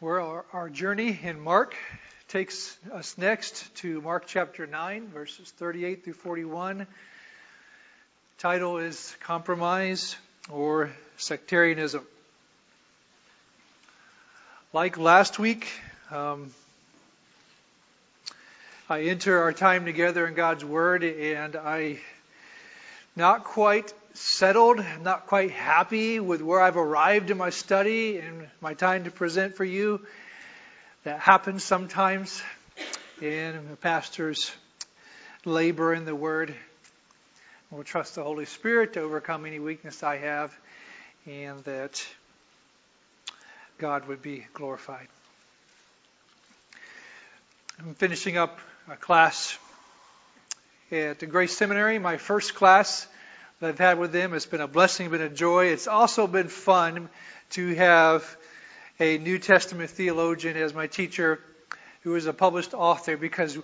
where our, our journey in Mark takes us next to Mark chapter 9, verses 38 through 41. Title is Compromise or Sectarianism. Like last week, um, I enter our time together in God's Word, and I not quite settled, not quite happy with where I've arrived in my study and my time to present for you. That happens sometimes in a pastor's labor in the Word. We'll trust the Holy Spirit to overcome any weakness I have and that God would be glorified. I'm finishing up a class at the Grace Seminary, my first class that I've had with them. It's been a blessing, been a joy. It's also been fun to have a New Testament theologian as my teacher who is a published author because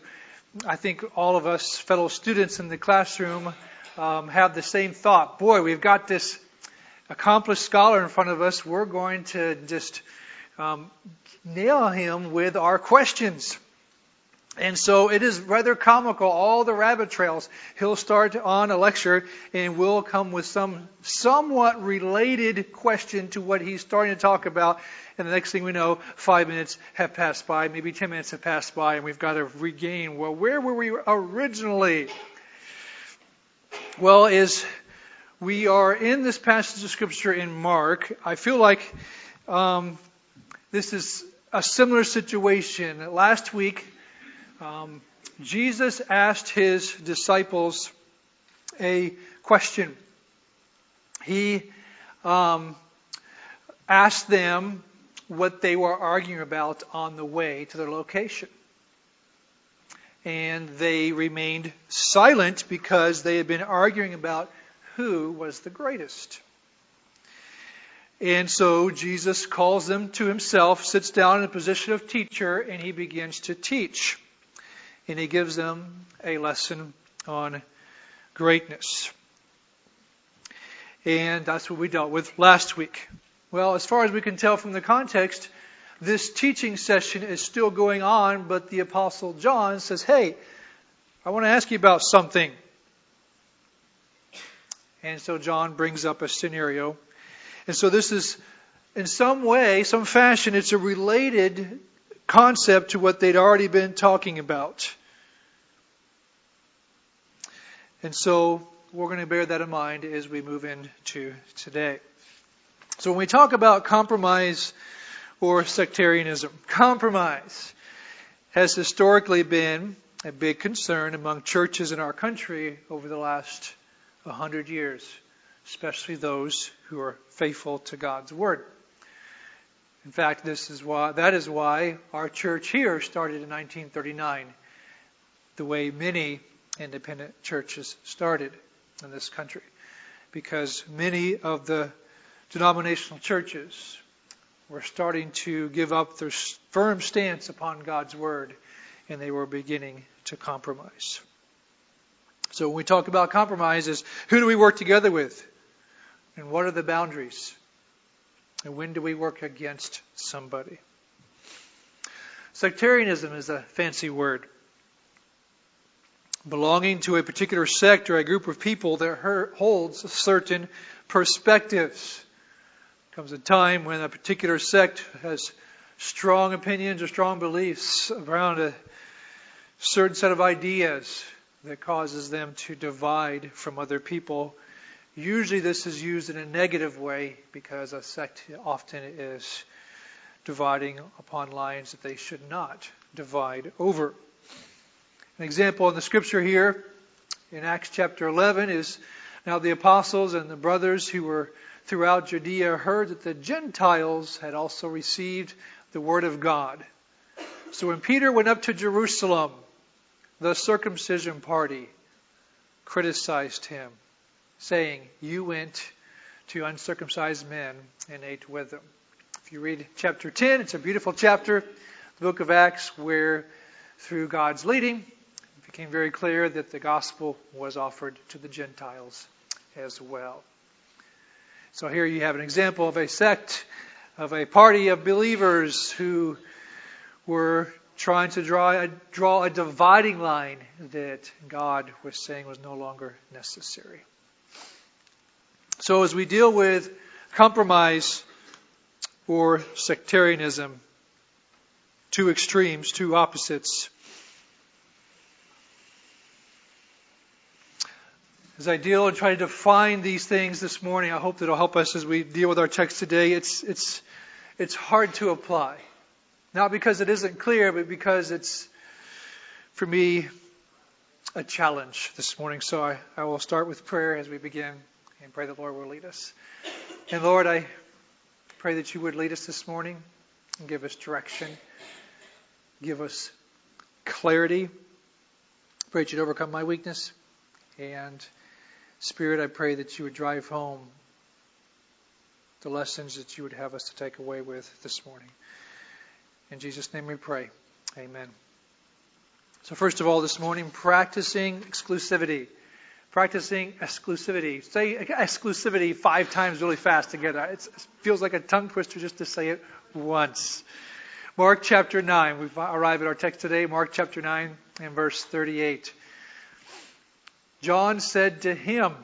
I think all of us fellow students in the classroom um, have the same thought. Boy, we've got this accomplished scholar in front of us. We're going to just um, nail him with our questions. And so it is rather comical, all the rabbit trails. He'll start on a lecture and we'll come with some somewhat related question to what he's starting to talk about. And the next thing we know, five minutes have passed by, maybe ten minutes have passed by, and we've got to regain, well, where were we originally? Well, is we are in this passage of scripture in Mark. I feel like um, this is a similar situation. Last week, um, Jesus asked his disciples a question. He um, asked them what they were arguing about on the way to their location. And they remained silent because they had been arguing about who was the greatest. And so Jesus calls them to himself, sits down in a position of teacher, and he begins to teach and he gives them a lesson on greatness. And that's what we dealt with last week. Well, as far as we can tell from the context, this teaching session is still going on, but the Apostle John says, Hey, I want to ask you about something. And so John brings up a scenario. And so this is, in some way, some fashion, it's a related concept to what they'd already been talking about. And so we're going to bear that in mind as we move into today. So when we talk about compromise or sectarianism, compromise has historically been a big concern among churches in our country over the last 100 years, especially those who are faithful to God's word. In fact, this is why, that is why our church here started in 1939, the way many independent churches started in this country. Because many of the denominational churches were starting to give up their firm stance upon God's Word, and they were beginning to compromise. So when we talk about compromises, who do we work together with? And what are the boundaries? And when do we work against somebody? Sectarianism is a fancy word. Belonging to a particular sect or a group of people that holds certain perspectives. Comes a time when a particular sect has strong opinions or strong beliefs around a certain set of ideas that causes them to divide from other people Usually this is used in a negative way because a sect often is dividing upon lines that they should not divide over. An example in the scripture here in Acts chapter 11 is now the apostles and the brothers who were throughout Judea heard that the Gentiles had also received the word of God. So when Peter went up to Jerusalem, the circumcision party criticized him saying, You went to uncircumcised men and ate with them. If you read chapter 10, it's a beautiful chapter, the book of Acts, where through God's leading, it became very clear that the gospel was offered to the Gentiles as well. So here you have an example of a sect of a party of believers who were trying to draw a, draw a dividing line that God was saying was no longer necessary. So as we deal with compromise or sectarianism, two extremes, two opposites, As I deal and try to define these things this morning, I hope that it'll help us as we deal with our text today. It's, it's, it's hard to apply. Not because it isn't clear, but because it's, for me, a challenge this morning. So I, I will start with prayer as we begin and pray the Lord will lead us. And Lord, I pray that you would lead us this morning and give us direction, give us clarity. Pray that you'd overcome my weakness. And Spirit, I pray that you would drive home the lessons that you would have us to take away with this morning. In Jesus' name we pray. Amen. So, first of all, this morning, practicing exclusivity. Practicing exclusivity. Say exclusivity five times really fast together. It's, it feels like a tongue twister just to say it once. Mark chapter 9. We've arrived at our text today, Mark chapter 9 and verse 38. John said to him,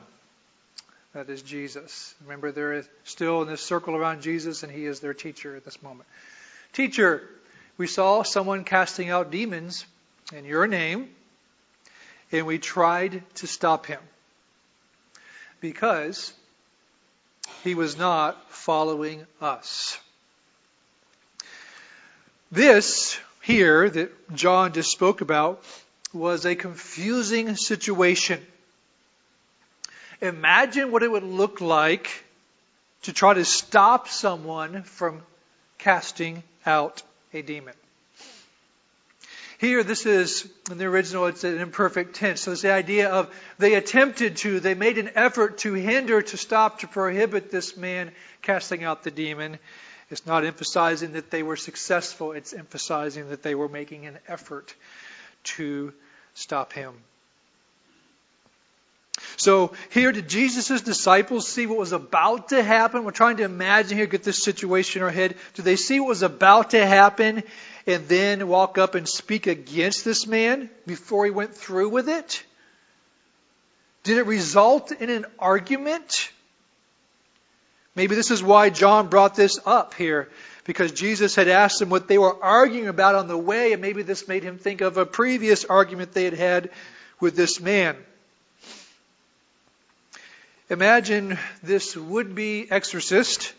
that is Jesus. Remember, they're still in this circle around Jesus, and he is their teacher at this moment. Teacher, we saw someone casting out demons in your name, and we tried to stop him because he was not following us. This here that John just spoke about was a confusing situation. Imagine what it would look like to try to stop someone from casting out a demon. Here, this is, in the original, it's an imperfect tense. So it's the idea of they attempted to, they made an effort to hinder, to stop, to prohibit this man casting out the demon. It's not emphasizing that they were successful, it's emphasizing that they were making an effort to stop him. So here did Jesus' disciples see what was about to happen? We're trying to imagine here, get this situation in our head. Do they see what was about to happen and then walk up and speak against this man before he went through with it? Did it result in an argument? Maybe this is why John brought this up here, because Jesus had asked them what they were arguing about on the way, and maybe this made him think of a previous argument they had had with this man. Imagine this would be exorcist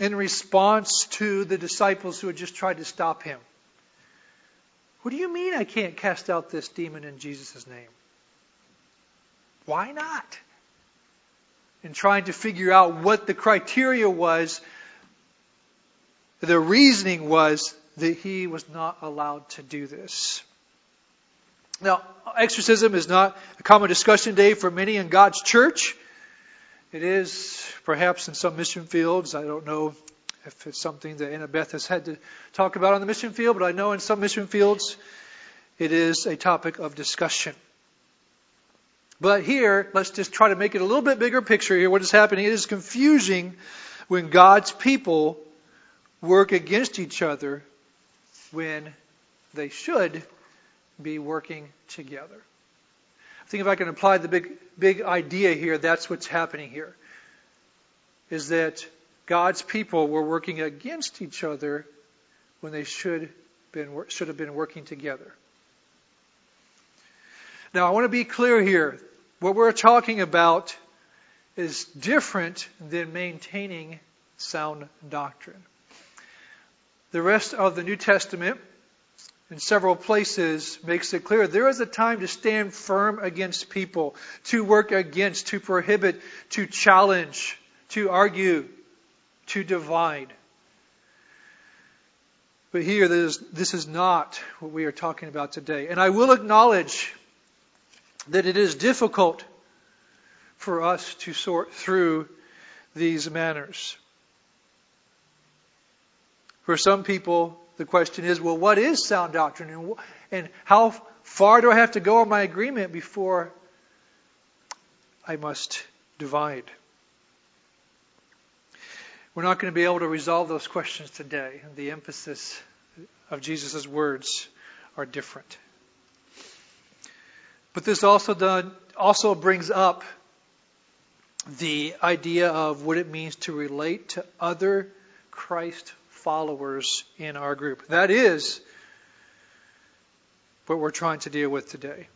in response to the disciples who had just tried to stop him. What do you mean I can't cast out this demon in Jesus' name? Why not? And trying to figure out what the criteria was, the reasoning was that he was not allowed to do this. Now, exorcism is not a common discussion day for many in God's church. It is perhaps in some mission fields. I don't know if it's something that Annabeth has had to talk about on the mission field, but I know in some mission fields it is a topic of discussion. But here, let's just try to make it a little bit bigger picture here. What is happening? It is confusing when God's people work against each other when they should be working together. I think if I can apply the big, big idea here, that's what's happening here. Is that God's people were working against each other when they should, been, should have been working together. Now, I want to be clear here. What we're talking about is different than maintaining sound doctrine. The rest of the New Testament in several places makes it clear there is a time to stand firm against people, to work against, to prohibit, to challenge, to argue, to divide. But here, this, this is not what we are talking about today. And I will acknowledge that it is difficult for us to sort through these manners. For some people, the question is, well, what is sound doctrine? And, and how far do I have to go in my agreement before I must divide? We're not going to be able to resolve those questions today. The emphasis of Jesus' words are different. But this also done, also brings up the idea of what it means to relate to other Christ followers in our group. That is what we're trying to deal with today.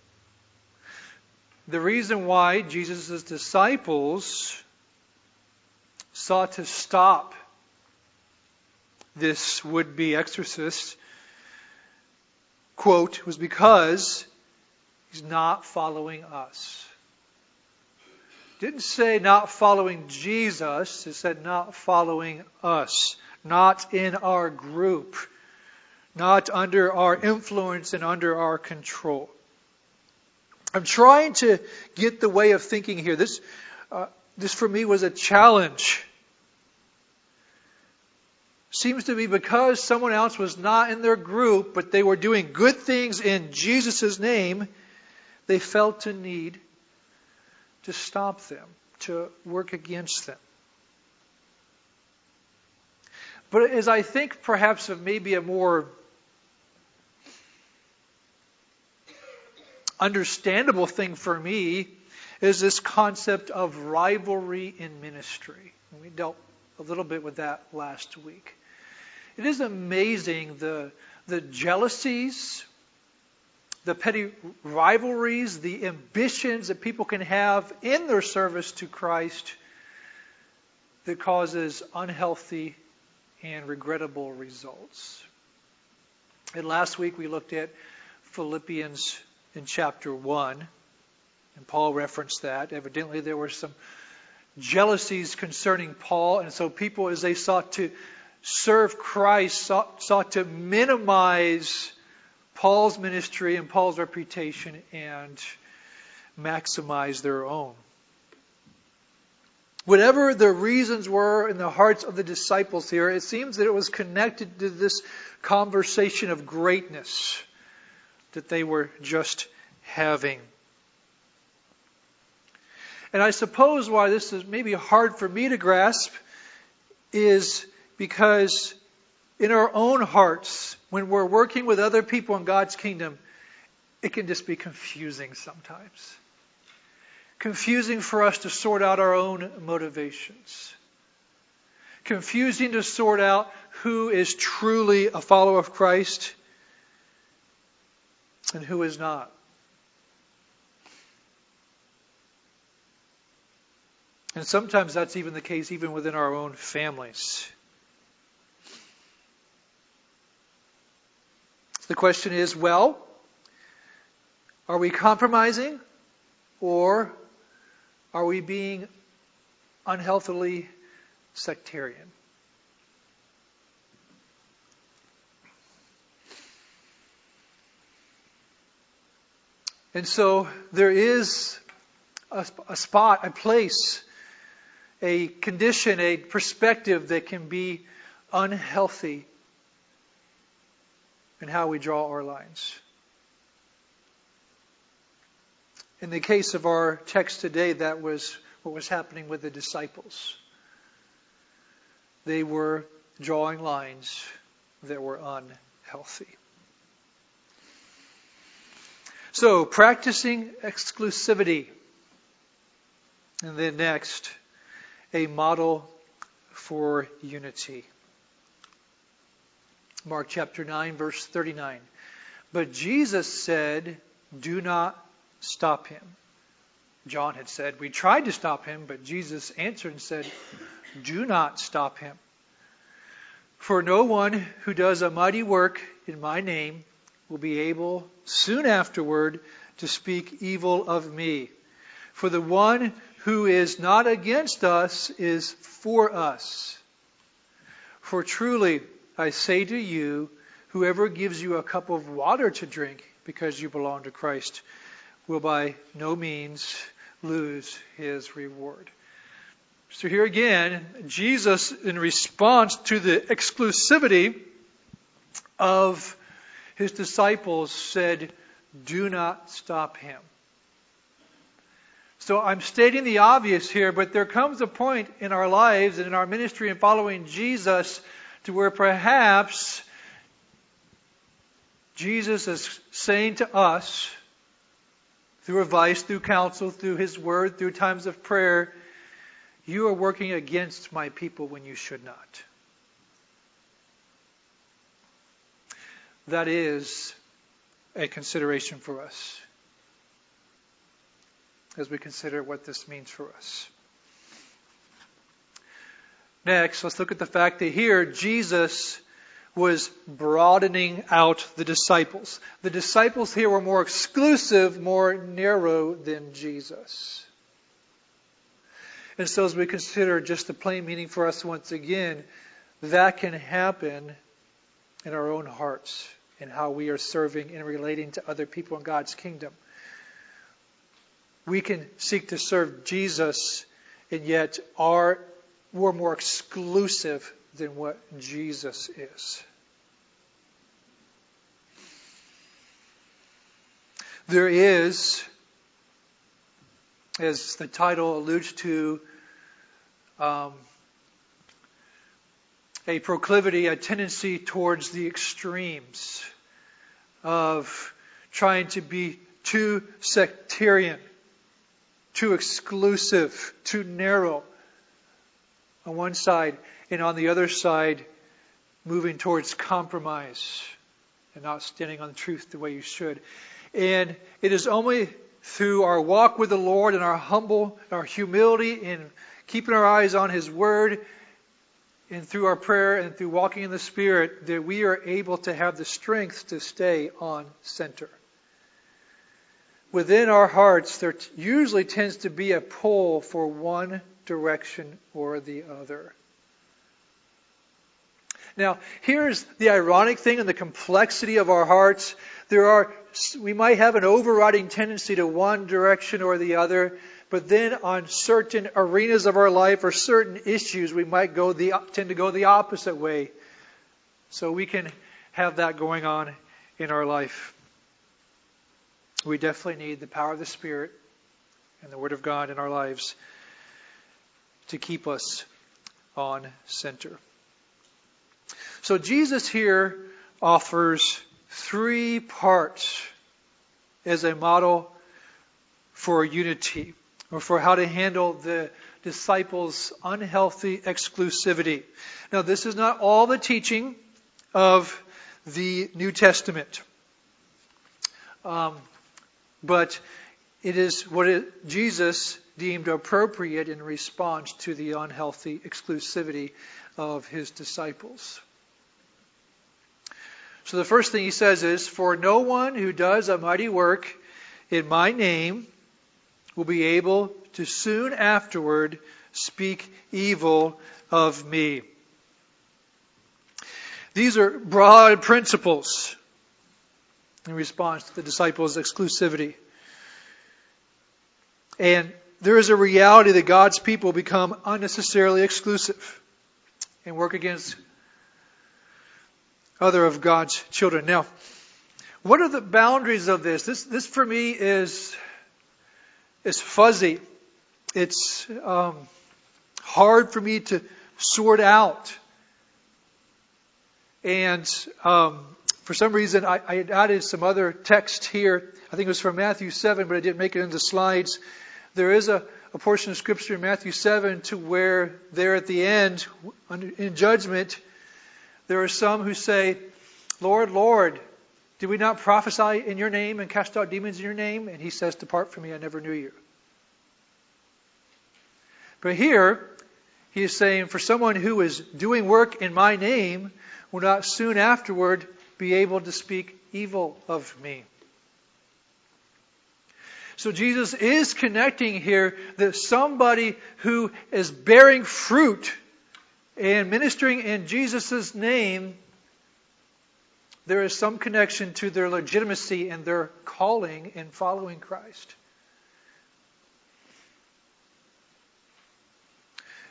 The reason why Jesus' disciples sought to stop this would be exorcist, quote, was because he's not following us. Didn't say not following Jesus, it said not following us, not in our group, not under our influence and under our control. I'm trying to get the way of thinking here. This, uh, this for me was a challenge. Seems to be because someone else was not in their group, but they were doing good things in Jesus' name, they felt a need to stop them, to work against them. But as I think perhaps of maybe a more understandable thing for me is this concept of rivalry in ministry. We dealt a little bit with that last week. It is amazing the, the jealousies, the petty rivalries, the ambitions that people can have in their service to Christ that causes unhealthy and regrettable results. And last week we looked at Philippians in chapter 1, and Paul referenced that. Evidently, there were some jealousies concerning Paul, and so people, as they sought to serve Christ, sought, sought to minimize Paul's ministry and Paul's reputation and maximize their own. Whatever the reasons were in the hearts of the disciples here, it seems that it was connected to this conversation of greatness that they were just having. And I suppose why this is maybe hard for me to grasp is because in our own hearts, when we're working with other people in God's kingdom, it can just be confusing sometimes. Confusing for us to sort out our own motivations. Confusing to sort out who is truly a follower of Christ and who is not. And sometimes that's even the case even within our own families. The question is, well, are we compromising or are we being unhealthily sectarian? And so there is a, a, spot, a place, a condition, a perspective that can be unhealthy in how we draw our lines. In the case of our text today, that was what was happening with the disciples. They were drawing lines that were unhealthy. So, practicing exclusivity. And then next, a model for unity. Mark chapter 9, verse 39. But Jesus said, Do not stop him. John had said, We tried to stop him, but Jesus answered and said, Do not stop him. For no one who does a mighty work in my name will be able soon afterward to speak evil of me. For the one who is not against us is for us. For truly, I say to you, whoever gives you a cup of water to drink because you belong to Christ will by no means lose his reward. So here again, Jesus, in response to the exclusivity of his disciples said, Do not stop him. So I'm stating the obvious here, but there comes a point in our lives and in our ministry and following Jesus to where perhaps Jesus is saying to us, through advice, through counsel, through His Word, through times of prayer, you are working against my people when you should not. That is a consideration for us as we consider what this means for us. Next, let's look at the fact that here Jesus was broadening out the disciples. The disciples here were more exclusive, more narrow than Jesus. And so, as we consider just the plain meaning for us once again, that can happen in our own hearts and how we are serving and relating to other people in God's kingdom. We can seek to serve Jesus, and yet are we're more exclusive than what Jesus is. There is, as the title alludes to, um, a proclivity, a tendency towards the extremes of trying to be too sectarian, too exclusive, too narrow on one side, and on the other side, moving towards compromise and not standing on the truth the way you should. And it is only through our walk with the Lord and our humble, our humility in keeping our eyes on His Word and through our prayer and through walking in the Spirit that we are able to have the strength to stay on center. Within our hearts, there usually tends to be a pull for one direction or the other. Now, here's the ironic thing and the complexity of our hearts. There are, we might have an overriding tendency to one direction or the other, but then on certain arenas of our life or certain issues, we might go the, tend to go the opposite way. So we can have that going on in our life. We definitely need the power of the Spirit and the Word of God in our lives to keep us on center. So Jesus here offers three parts as a model for unity or for how to handle the disciples' unhealthy exclusivity. Now, this is not all the teaching of the New Testament, um, but it is what it, Jesus deemed appropriate in response to the unhealthy exclusivity of his disciples. So the first thing he says is, For no one who does a mighty work in my name will be able to soon afterward speak evil of me. These are broad principles in response to the disciples' exclusivity. And there is a reality that God's people become unnecessarily exclusive and work against other of God's children. Now, what are the boundaries of this? This, this for me is, is fuzzy. It's um, hard for me to sort out. And um, for some reason, I, I added some other text here. I think it was from Matthew 7, but I didn't make it into slides. There is a, a portion of Scripture in Matthew 7 to where there at the end, in judgment, there are some who say, Lord, Lord, did we not prophesy in your name and cast out demons in your name? And he says, Depart from me, I never knew you. But here, he is saying, For someone who is doing work in my name will not soon afterward be able to speak evil of me. So Jesus is connecting here that somebody who is bearing fruit and ministering in Jesus' name, there is some connection to their legitimacy and their calling in following Christ.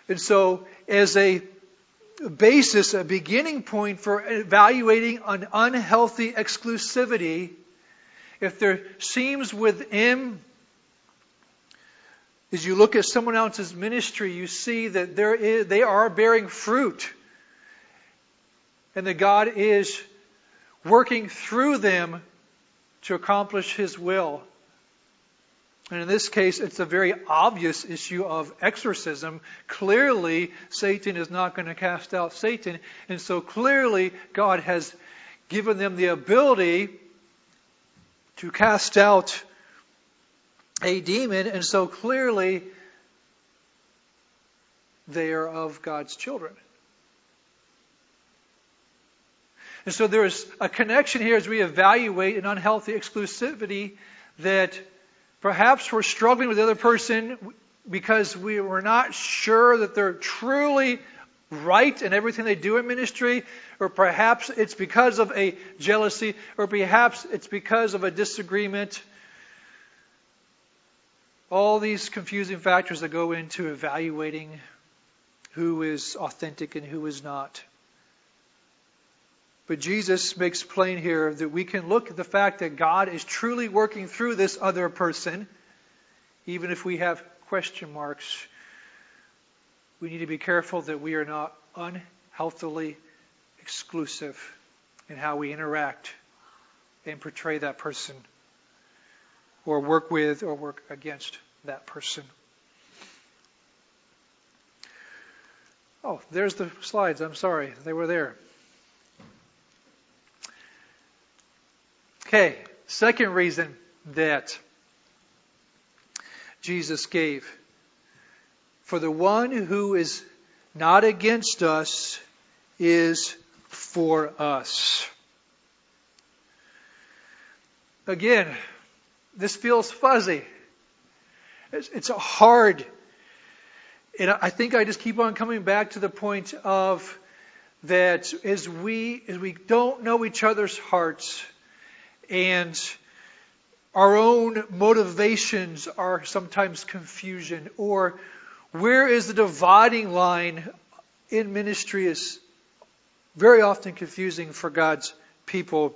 And so, as a basis, a beginning point for evaluating an unhealthy exclusivity, if there seems within As you look at someone else's ministry, you see that there is, they are bearing fruit. And that God is working through them to accomplish His will. And in this case, it's a very obvious issue of exorcism. Clearly, Satan is not going to cast out Satan. And so clearly, God has given them the ability to cast out a demon. And so clearly, they are of God's children. And so there's a connection here as we evaluate an unhealthy exclusivity that Perhaps we're struggling with the other person because we were not sure that they're truly right in everything they do in ministry, or perhaps it's because of a jealousy, or perhaps it's because of a disagreement. All these confusing factors that go into evaluating who is authentic and who is not. But Jesus makes plain here that we can look at the fact that God is truly working through this other person, even if we have question marks. We need to be careful that we are not unhealthily exclusive in how we interact and portray that person, or work with or work against that person. Oh, there's the slides. I'm sorry. They were there. Okay, second reason that Jesus gave. For the one who is not against us is for us. Again, this feels fuzzy. It's, it's hard. And I think I just keep on coming back to the point of that as we, as we don't know each other's hearts, and our own motivations are sometimes confusion, or where is the dividing line in ministry is very often confusing for God's people.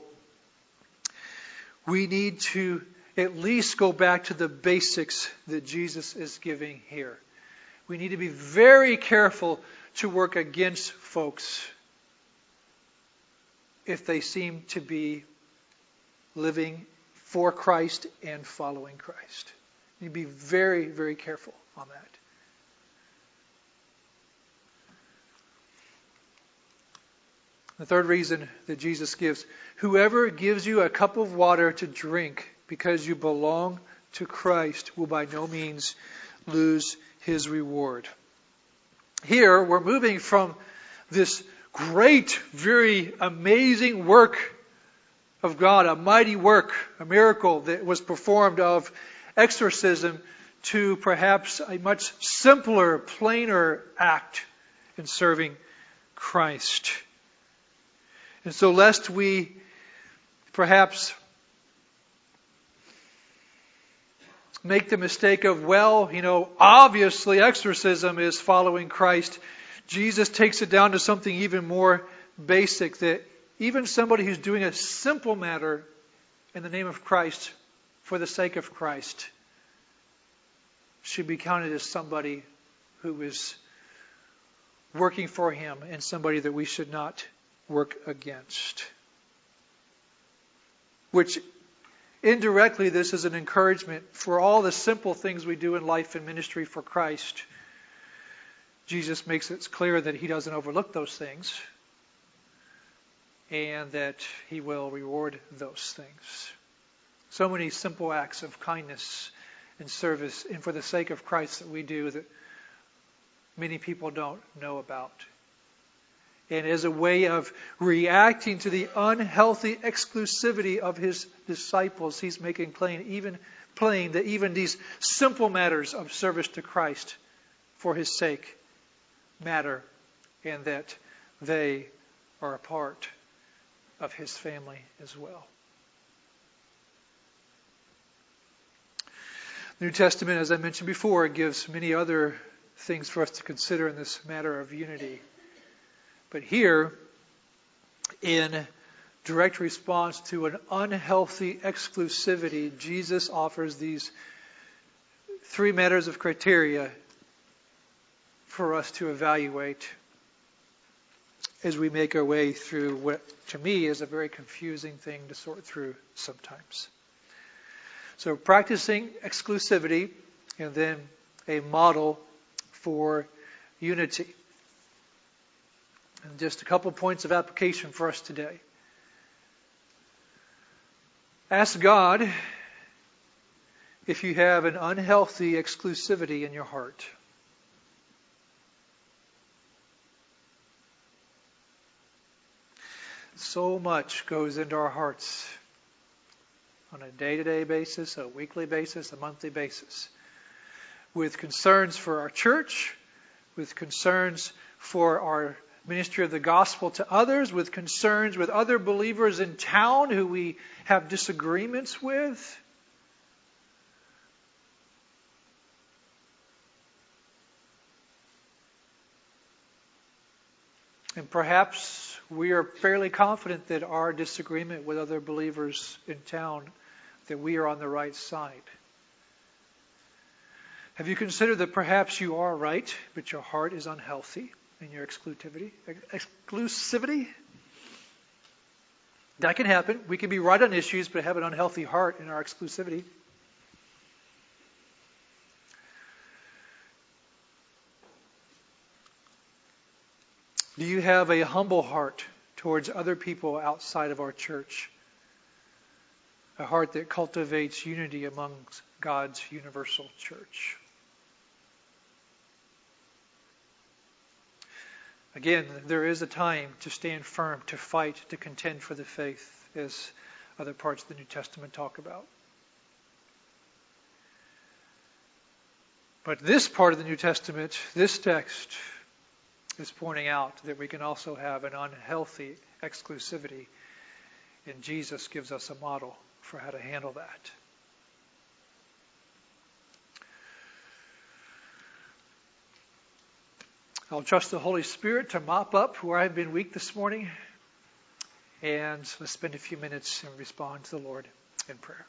We need to at least go back to the basics that Jesus is giving here. We need to be very careful to work against folks if they seem to be living for Christ and following Christ. You be very, very careful on that. The third reason that Jesus gives whoever gives you a cup of water to drink because you belong to Christ will by no means lose his reward. Here, we're moving from this great, very amazing work of God, a mighty work, a miracle that was performed of exorcism to perhaps a much simpler, plainer act in serving Christ. And so, lest we perhaps make the mistake of, well, you know, obviously exorcism is following Christ, Jesus takes it down to something even more basic that even somebody who's doing a simple matter in the name of Christ for the sake of Christ should be counted as somebody who is working for Him and somebody that we should not work against. Which indirectly, this is an encouragement for all the simple things we do in life and ministry for Christ. Jesus makes it clear that He doesn't overlook those things and that He will reward those things. So many simple acts of kindness and service, and for the sake of Christ that we do that many people don't know about. And as a way of reacting to the unhealthy exclusivity of his disciples, he's making plain even plain that even these simple matters of service to Christ for his sake matter and that they are a part of his family as well. The New Testament, as I mentioned before, gives many other things for us to consider in this matter of unity. But here, in direct response to an unhealthy exclusivity, Jesus offers these three matters of criteria for us to evaluate as we make our way through what to me is a very confusing thing to sort through sometimes. So practicing exclusivity and then a model for unity. And just a couple points of application for us today. Ask God if you have an unhealthy exclusivity in your heart. So much goes into our hearts on a day to day basis, a weekly basis, a monthly basis, with concerns for our church, with concerns for our ministry of the gospel to others, with concerns with other believers in town who we have disagreements with. And perhaps we are fairly confident that our disagreement with other believers in town, that we are on the right side. Have you considered that perhaps you are right, but your heart is unhealthy in your exclusivity? Exclusivity? That can happen. We can be right on issues, but have an unhealthy heart in our exclusivity. Do you have a humble heart towards other people outside of our church? A heart that cultivates unity amongst God's universal church. Again, there is a time to stand firm, to fight, to contend for the faith, as other parts of the New Testament talk about. But this part of the New Testament, this text, is pointing out that we can also have an unhealthy exclusivity, and Jesus gives us a model for how to handle that. I'll trust the Holy Spirit to mop up where I've been weak this morning, and let's spend a few minutes and respond to the Lord in prayer.